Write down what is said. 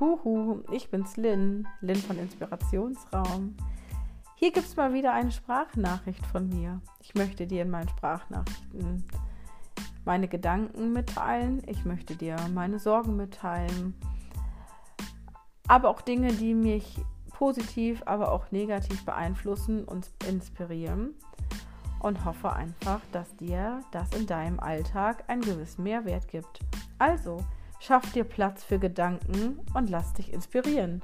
Huhu, ich bin's Lynn, Lynn von Inspirationsraum. Hier gibt's mal wieder eine Sprachnachricht von mir. Ich möchte dir in meinen Sprachnachrichten meine Gedanken mitteilen, ich möchte dir meine Sorgen mitteilen, aber auch Dinge, die mich positiv, aber auch negativ beeinflussen und inspirieren und hoffe einfach, dass dir das in deinem Alltag einen gewissen Mehrwert gibt. Also, Schaff dir Platz für Gedanken und lass dich inspirieren.